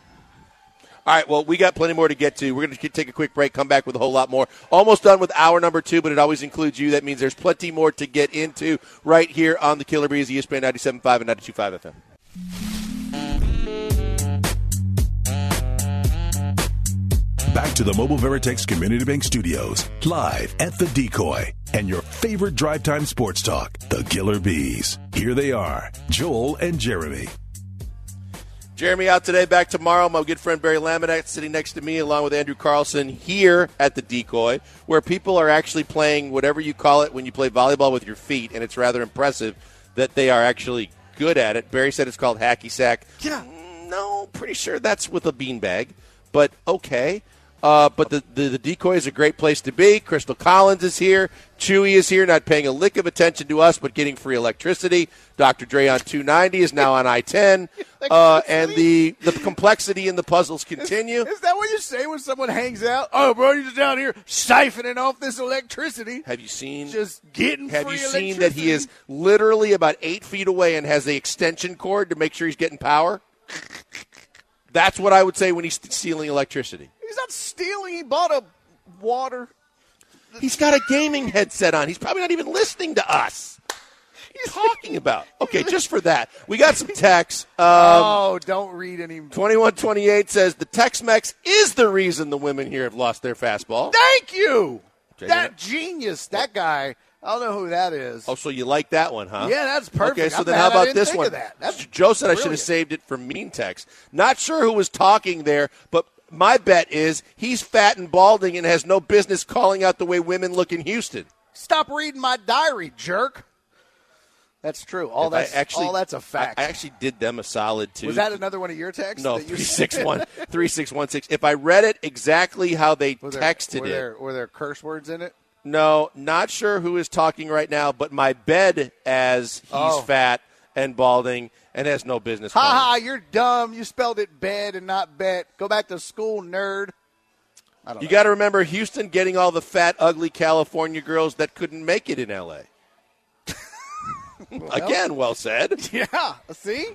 All right, well, we got plenty more to get to. We're going to take a quick break, come back with a whole lot more. Almost done with hour number two, but it always includes you. That means there's plenty more to get into right here on the Killer E ESPN 97.5 and 92.5 FM. Back to the Mobile Veritex Community Bank Studios, live at the Decoy, and your favorite drive time sports talk, the Killer B's. Here they are, Joel and Jeremy. Jeremy out today, back tomorrow. My good friend Barry Laminack sitting next to me, along with Andrew Carlson, here at the Decoy, where people are actually playing whatever you call it when you play volleyball with your feet, and it's rather impressive that they are actually good at it. Barry said it's called hacky sack. Yeah. Mm, No, pretty sure that's with a beanbag, but okay. Uh, but the, the, the decoy is a great place to be. Crystal Collins is here. Chewy is here, not paying a lick of attention to us, but getting free electricity. Dr. Dre on 290 is now on I 10. Uh, and the, the complexity in the puzzles continue. Is that what you say when someone hangs out? Oh, bro, you're just down here siphoning off this electricity. Have you seen? Just getting have you seen that he is literally about eight feet away and has the extension cord to make sure he's getting power? That's what I would say when he's stealing electricity. He's not stealing. He bought a water. He's got a gaming headset on. He's probably not even listening to us. He's talking about. Okay, just for that, we got some texts. Um, oh, don't read any. Twenty-one twenty-eight says the Tex-Mex is the reason the women here have lost their fastball. Thank you. Jay, that genius. That guy. I don't know who that is. Oh, so you like that one, huh? Yeah, that's perfect. Okay, so I'm then how about this one? that. That's Joe said I should have saved it for mean text. Not sure who was talking there, but my bet is he's fat and balding and has no business calling out the way women look in Houston. Stop reading my diary, jerk. That's true. All that's actually, all that's a fact. I, actually did them a solid too. Was that another one of your texts? no three six one three six one six? If I read it exactly how they Were there, texted were it, There, were there curse words in it? no, not sure who is talking right now. But my bed as he's Oh. fat and balding and has no business. Ha ha! You're dumb. You spelled it bed and not bet. Go back to school, nerd. I don't You got to remember Houston getting all the fat, ugly California girls that couldn't make it in L.A. Again, well said. Yeah. See.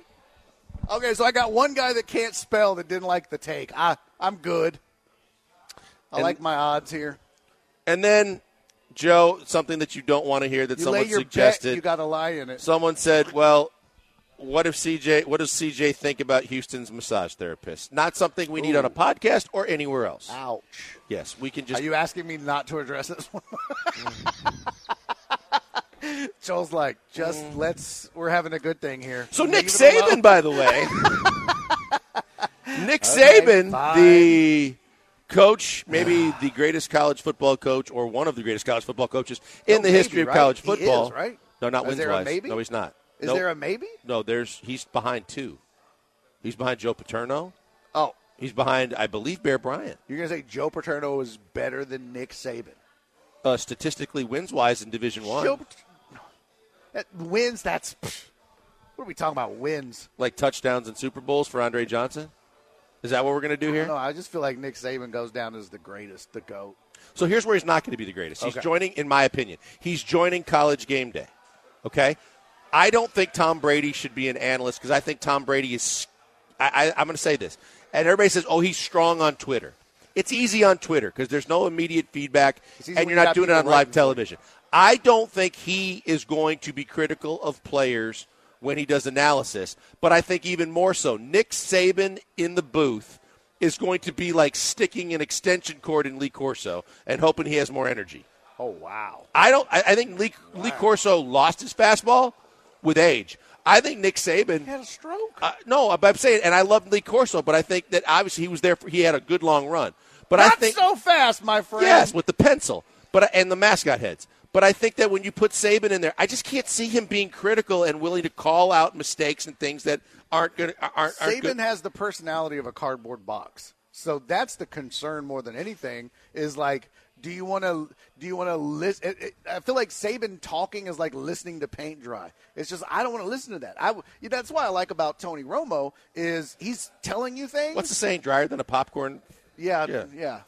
Okay, so I got one guy that can't spell that didn't like the take. I I'm good. I And- like my odds here. And then, Joe, something that you don't want to hear that You someone suggested. bet, you got a lie in it. Someone said, "Well, what if CJ? What does CJ think about Houston's massage therapist? Not something we need on a podcast or anywhere else. Ouch. Yes, we can just. Are you asking me not to address this one? Joel's like, just mm. let's. We're having a good thing here. so Nick Saban, by the way, Nick Okay, Saban, fine. the coach, maybe the greatest college football coach or one of the greatest college football coaches in No, the history maybe, of college right? He football. is, right? No, not Is wins there a wise. maybe? No, he's not. Is Nope. there a maybe? No, there's he's behind two. He's behind Joe Paterno. Oh, He's behind, I believe, Bear Bryant. you're gonna say Joe Paterno is better than Nick Saban? Uh, statistically, wins wise in Division One, Joe, that wins. That's what are we talking about? Wins. like touchdowns and Super Bowls for Andre Johnson. Is that what we're going to do here? No, I just feel like Nick Saban goes down as the greatest, the goat. So here's where he's not going to be the greatest. He's Okay. joining, in my opinion, he's joining College Game Day. Okay, I don't think Tom Brady should be an analyst because I think Tom Brady is. I, I, I'm going to say this, and everybody says, "Oh, he's strong on Twitter." It's easy on Twitter because there's no immediate feedback, and you're not doing it on live writing for you. television. I don't think he is going to be critical of players when he does analysis, but I think even more so, Nick Saban in the booth is going to be like sticking an extension cord in Lee Corso and hoping he has more energy. Oh wow! I don't. I, I think Lee, Lee Corso lost his fastball with age. I think Nick Saban. He had a stroke. Uh, no, I'm saying, and I love Lee Corso, but I think that obviously he was there. For, he had a good long run, but I think so fast, my friend. yes, with the pencil, but and the mascot heads. But I think that when you put Saban in there, I just can't see him being critical and willing to call out mistakes and things that aren't going aren't, aren't Saban good. has the personality of a cardboard box. So that's the concern more than anything is like do you want to do you want to listen I feel like Saban talking is like listening to paint dry. It's just I don't want to listen to that. I that's why I like about Tony Romo is he's telling you things. What's the saying? Drier than a popcorn. yeah, Yeah. yeah.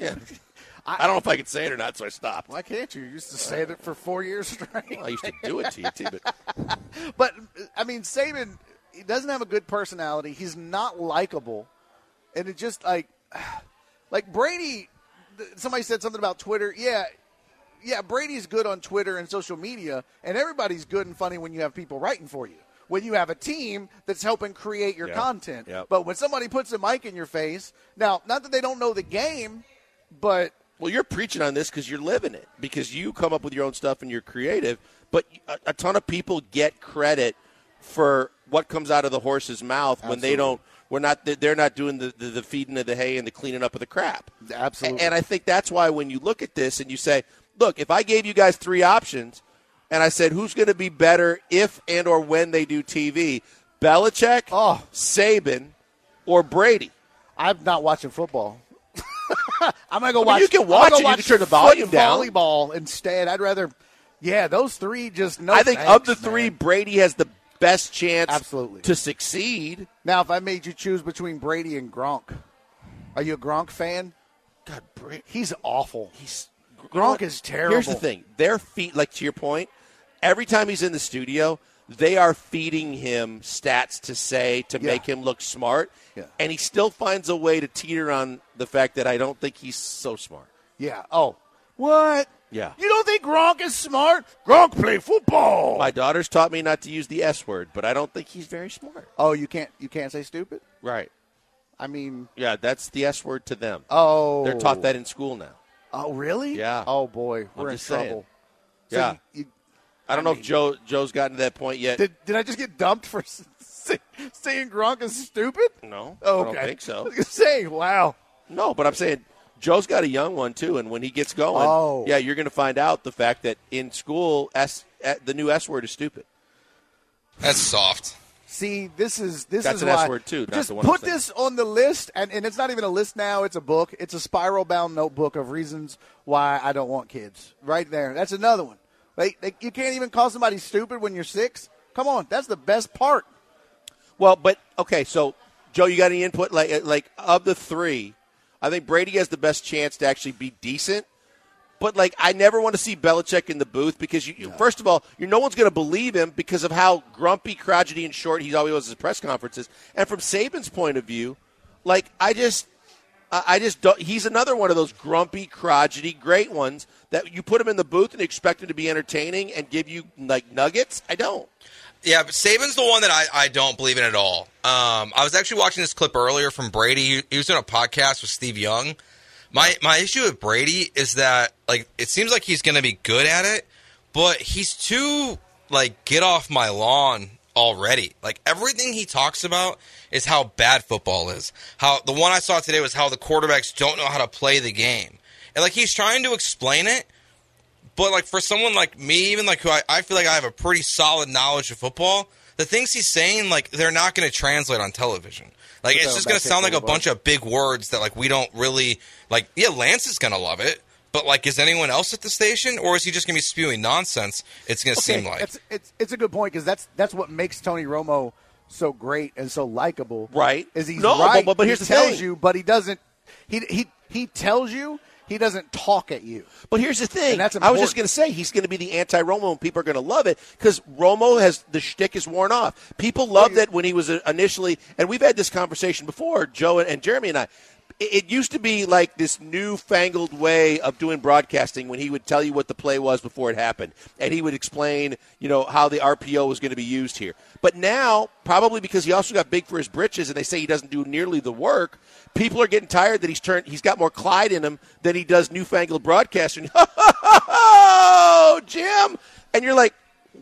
Yeah. I, don't know if I can say it or not, so I stopped. Why can't you? You used to say it for 4 years straight. I used to do it to you too, but But I mean, Saban, he doesn't have a good personality. He's not likable, and it just like, like Brady. Somebody said something about Twitter. Yeah, yeah. Brady's good on Twitter and social media, and everybody's good and funny when you have people writing for you. When you have a team that's helping create your Yeah. content. Yep. But when somebody puts a mic in your face, now not that they don't know the game, but Well, you're preaching on this because you're living it. Because you come up with your own stuff and you're creative. But a, a ton of people get credit for what comes out of the horse's mouth when they don't. We're not. They're not doing the, the, the feeding of the hay and the cleaning up of the crap. Absolutely. And I think that's why when you look at this and you say, "Look, if I gave you guys three options, and I said who's going to be better if and or when they do TV, Belichick, Oh. Saban, or Brady." I'm not watching football. I'm gonna go mean, watch. you can I'm watch it, you watch can turn the volume down. Volleyball instead. I'd rather. Yeah, those three just no. I think thanks, of the three, man. Brady has the best chance Absolutely. to succeed. Now, if I made you choose between Brady and Gronk, are you a Gronk fan? God, Brady, He's awful. he's Gronk is terrible. Here's the thing: their feet, like to your point, every time he's in the studio, they are feeding him stats to say to Yeah. make him look smart, Yeah. and he still finds a way to teeter on the fact that I don't think he's so smart. Yeah. Oh, what? Yeah. You don't think Gronk is smart? Gronk play football. My daughter's taught me not to use the S word, but I don't think he's very smart. oh, you can't. You can't say stupid. Right? I mean, Yeah, that's the S word to them. oh, They're taught that in school now. Oh, really? Yeah. Oh boy, we're in just saying. trouble. So Yeah. you- you- I don't I know mean- if Joe Joe's gotten to that point yet. did did I just get dumped for say, saying Gronk is stupid? no, Oh, I okay. don't think so. I was say, wow. No, but I'm saying Joe's got a young one too, and when he gets going, Oh. yeah, you're going to find out the fact that in school, S, eh, the new S word is stupid. That's soft. See, this is this That's is an why. S word, too, Just the one put this on the list, and, and it's not even a list now. It's a book. It's a spiral bound notebook of reasons why I don't want kids. Right there. That's another one. Like, like, you can't even call somebody stupid when you're six. Come on, that's the best part. Well, but okay, so Joe, you got any input? Like, uh, like of the three, I think Brady has the best chance to actually be decent. but like I never want to see Belichick in the booth because you, you first of all, you no one's going to believe him because of how grumpy, crotchety, and short he always was at his press conferences. And from Saban's point of view, like I just, I just don't. He's another one of those grumpy, crotchety, great ones that you put him in the booth and expect him to be entertaining and give you like nuggets. I don't. Yeah, but Saban's the one that I, I don't believe in at all. Um, I was actually watching this clip earlier from Brady. He, he was doing a podcast with Steve Young. My my issue with Brady is that like it seems like he's going to be good at it, but he's too like get off my lawn already. Like everything he talks about is how bad football is. How the one I saw today was how the quarterbacks don't know how to play the game. And like he's trying to explain it, but like for someone like me, even like who I, I feel like I have a pretty solid knowledge of football, the things he's saying, like they're not going to translate on television. Like it's just going to sound like a bunch of big words that like we don't really like. Yeah, Lance is going to love it, but like, is anyone else at the station, or is he just going to be spewing nonsense? It's going to seem like. it's, it's it's a good point because that's that's what makes Tony Romo so great and so likable. Right. Is he's No, right? but- but here's he the tells thing. you, but he doesn't. He he he tells you. He doesn't talk at you. But here's the thing. And that's I was just going to say he's going to be the anti-Romo, and people are going to love it because Romo has the shtick is worn off. People loved it when he was uh, initially, and we've had this conversation before, Joe and, and Jeremy and I. It, used to be like this newfangled way of doing broadcasting when he would tell you what the play was before it happened, and he would explain, you know, how the RPO was going to be used here. But now, probably because he also got big for his britches, and they say he doesn't do nearly the work. People are getting tired that he's turned. He's got more Clyde in him than he does newfangled broadcasting. oh, Jim, and you're like,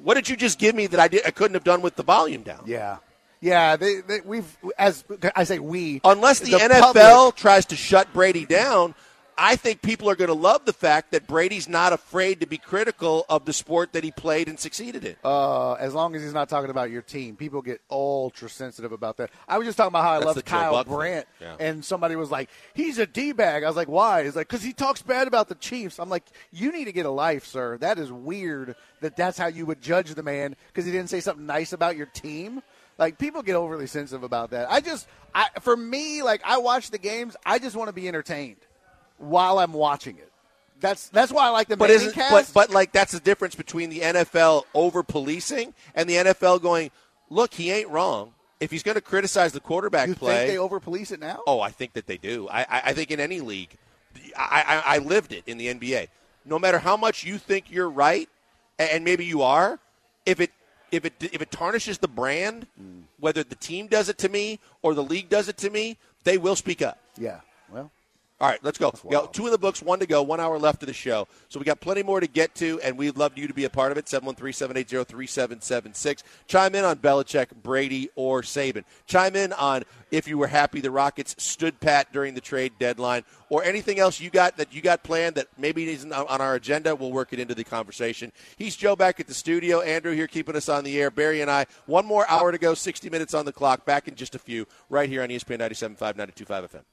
what did you just give me that I did? I couldn't have done with the volume down. Yeah. Yeah, they, they, we've as I say we Unless the, NFL public- tries to shut Brady down, I think people are going to love the fact that Brady's not afraid to be critical of the sport that he played and succeeded in. uh, as long as he's not talking about your team, people get ultra sensitive about that. I was just talking about how I That's love Kyle. Brandt, Yeah. and somebody was like, "He's a d bag." I was like, "Why?" He's like, "Because he talks bad about the Chiefs." I'm like, "You need to get a life, sir. That is weird. That that's how you would judge the man because he didn't say something nice about your team." Like people get overly sensitive about that. I just, I for me, like I watch the games. I just want to be entertained while I'm watching it. That's that's why I like the But isn't cast. but but like that's the difference between the NFL over policing and the NFL going, look, he ain't wrong. If he's going to criticize the quarterback you play, think they over police it now? Oh, I think that they do. I, I, I think in any league, I, I, I lived it in the NBA. No matter how much you think you're right, and maybe you are, if it if it if it tarnishes the brand, whether the team does it to me or the league does it to me, they will speak up. Yeah. Well, All right, let's go. Got two in the books, one to go, one hour left of the show. So we got plenty more to get to, and we'd love you to be a part of it. 713-780-3776. Chime in on Belichick, Brady, or Saban. Chime in on if you were happy the Rockets stood pat during the trade deadline, or anything else you got that you got planned that maybe isn't on our agenda. We'll work it into the conversation. He's Joe back at the studio. Andrew here keeping us on the air. Barry and I, one more hour to go, 60 minutes on the clock. Back in just a few, right here on ESPN 97.5, 92.5 FM.